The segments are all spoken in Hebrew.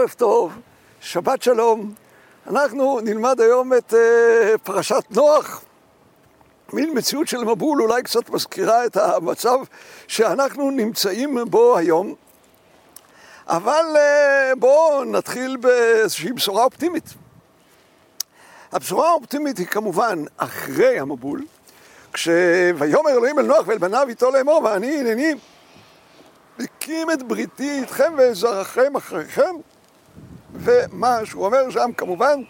חורף טוב, שבת שלום. אנחנו נלמד היום את פרשת נוח. מין מציאות של מבול אולי קצת מזכירה את המצב שאנחנו נמצאים בו היום. אבל בואו נתחיל באיזושהי בשורה אופטימית. הבשורה האופטימית היא כמובן אחרי המבול, כשויאמר אלוהים אל נוח ואל בניו איתו לאמור ואני הנני מקים את בריתי איתכם ואת זרעכם אחריכם ומה שהוא אומר שם כמובן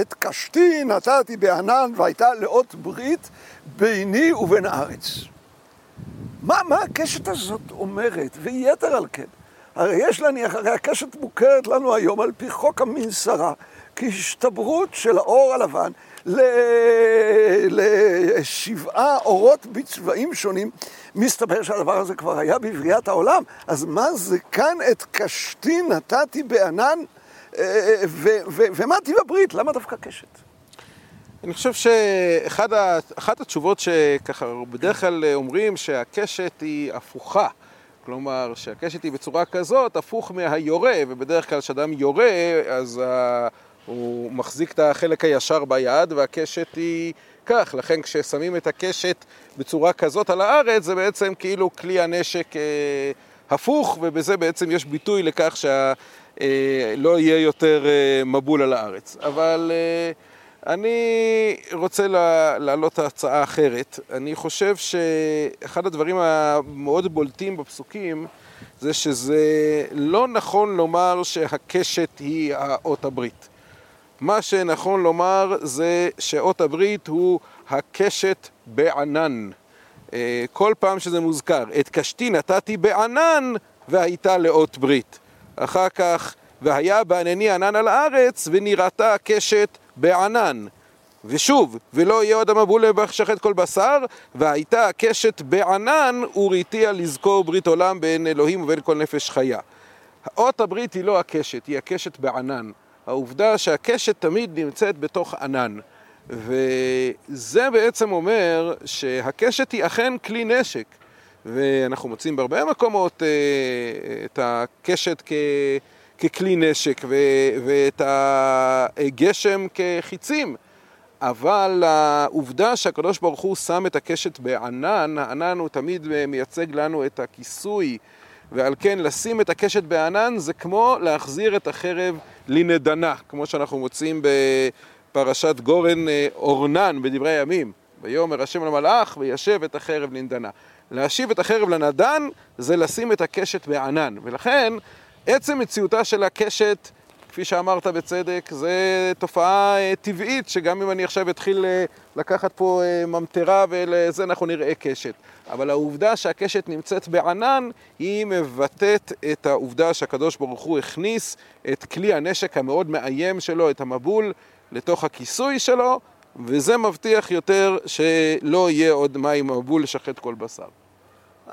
את קשתי נתתי בענן והייתה לאות ברית ביני ובין הארץ. מה, מה הקשת הזאת אומרת? ויתר על כן, הרי יש להניח, הרי הקשת מוכרת לנו היום על פי חוק המנסרה כהשתברות של האור הלבן לשבעה אורות בצבעים שונים, מסתבר שהדבר הזה כבר היה בבריאת העולם. אז מה זה כאן את קשתי נתתי בענן, ומה טיב הברית? למה דווקא קשת? אני חושב שאחת התשובות שככה בדרך כלל אומרים שהקשת היא הפוכה. כלומר, שהקשת היא בצורה כזאת, הפוך מהיורה, ובדרך כלל כשאדם יורה, אז הוא מחזיק את החלק הישר ביד, והקשת היא כך. לכן כששמים את הקשת בצורה כזאת על הארץ, זה בעצם כאילו כלי הנשק אה, הפוך, ובזה בעצם יש ביטוי לכך שלא אה, יהיה יותר אה, מבול על הארץ. אבל אה, אני רוצה להעלות הצעה אחרת. אני חושב שאחד הדברים המאוד בולטים בפסוקים זה שזה לא נכון לומר שהקשת היא האות הברית. מה שנכון לומר זה שאות הברית הוא הקשת בענן. אה, כל פעם שזה מוזכר, את קשתי נתתי בענן והייתה לאות ברית. אחר כך, והיה בענני ענן על הארץ ונראתה הקשת בענן. ושוב, ולא יהיה עוד המבול שחט כל בשר, והייתה הקשת בענן וראיתיה לזכור ברית עולם בין אלוהים ובין כל נפש חיה. אות הברית היא לא הקשת, היא הקשת בענן. העובדה שהקשת תמיד נמצאת בתוך ענן. וזה בעצם אומר שהקשת היא אכן כלי נשק. ואנחנו מוצאים בהרבה מקומות אה, את הקשת כ, ככלי נשק ו, ואת הגשם כחיצים. אבל העובדה שהקדוש ברוך הוא שם את הקשת בענן, הענן הוא תמיד מייצג לנו את הכיסוי, ועל כן לשים את הקשת בענן זה כמו להחזיר את החרב לנדנה, כמו שאנחנו מוצאים בפרשת גורן אה, אורנן בדברי הימים. ויאמר השם למלאך וישב את החרב לנדנה. להשיב את החרב לנדן זה לשים את הקשת בענן, ולכן עצם מציאותה של הקשת כפי שאמרת בצדק, זו תופעה אה, טבעית, שגם אם אני עכשיו אתחיל אה, לקחת פה אה, ממטרה ולזה אנחנו נראה קשת. אבל העובדה שהקשת נמצאת בענן, היא מבטאת את העובדה שהקדוש ברוך הוא הכניס את כלי הנשק המאוד מאיים שלו, את המבול, לתוך הכיסוי שלו, וזה מבטיח יותר שלא יהיה עוד מים מבול לשחט כל בשר.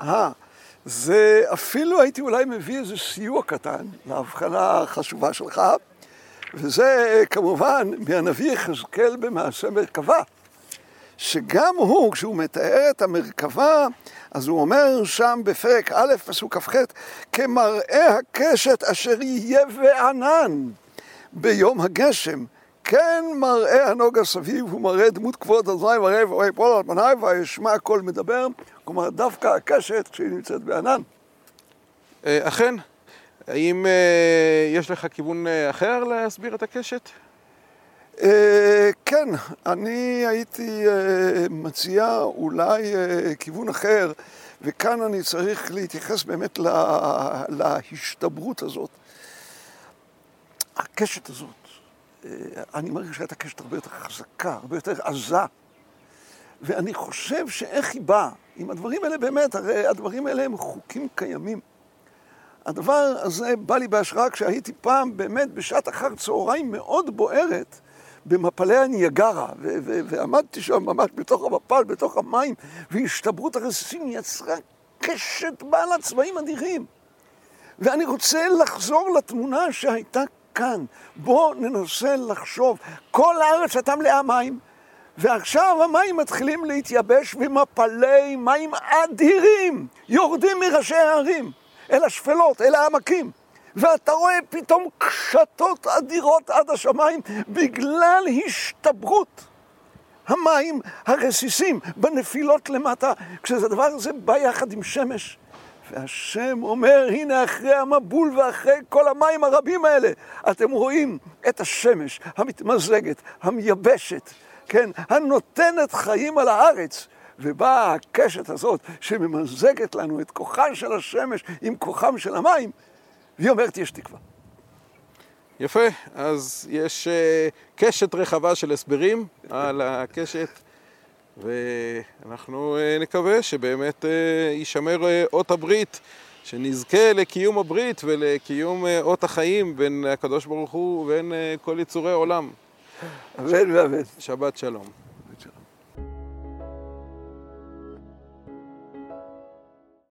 אהה. זה אפילו הייתי אולי מביא איזה סיוע קטן להבחנה החשובה שלך, וזה כמובן מהנביא יחזקאל במעשה מרכבה, שגם הוא, כשהוא מתאר את המרכבה, אז הוא אומר שם בפרק א', פסוק כ"ח, כמראה הקשת אשר יהיה וענן ביום הגשם. כן מראה הנוגה סביב, הוא מראה דמות כבוד אזי וראה ויפול על פניי וישמע קול מדבר. כלומר, דווקא הקשת כשהיא נמצאת בענן. אה, אכן. האם אה, יש לך כיוון אה, אחר להסביר את הקשת? כן, אני הייתי מציע אולי כיוון אחר, וכאן אני צריך להתייחס באמת להשתברות הזאת. הקשת הזאת, אני מרגיש שהייתה קשת הרבה יותר חזקה, הרבה יותר עזה. ואני חושב שאיך היא באה, אם הדברים האלה באמת, הרי הדברים האלה הם חוקים קיימים. הדבר הזה בא לי בהשראה כשהייתי פעם באמת בשעת אחר צהריים מאוד בוערת במפלי הניאגרה, ועמדתי שם ממש בתוך המפל, בתוך המים, והשתברות הרסיסים יצרה קשת בעלת צבעים אדירים. ואני רוצה לחזור לתמונה שהייתה כאן. בואו ננסה לחשוב, כל הארץ הייתה מלאה מים. ועכשיו המים מתחילים להתייבש ומפלי מים אדירים יורדים מראשי הערים אל השפלות, אל העמקים. ואתה רואה פתאום קשתות אדירות עד השמיים בגלל השתברות המים הרסיסים בנפילות למטה, כשהדבר הזה בא יחד עם שמש. והשם אומר, הנה אחרי המבול ואחרי כל המים הרבים האלה, אתם רואים את השמש המתמזגת, המייבשת, כן, הנותנת חיים על הארץ. ובאה הקשת הזאת שממזגת לנו את כוחה של השמש עם כוחם של המים, והיא אומרת, יש תקווה. יפה, אז יש uh, קשת רחבה של הסברים על הקשת, ואנחנו uh, נקווה שבאמת uh, יישמר uh, אות הברית, שנזכה לקיום הברית ולקיום אות החיים בין הקדוש ברוך הוא ובין כל יצורי עולם. אמן ואמן. שבת שלום.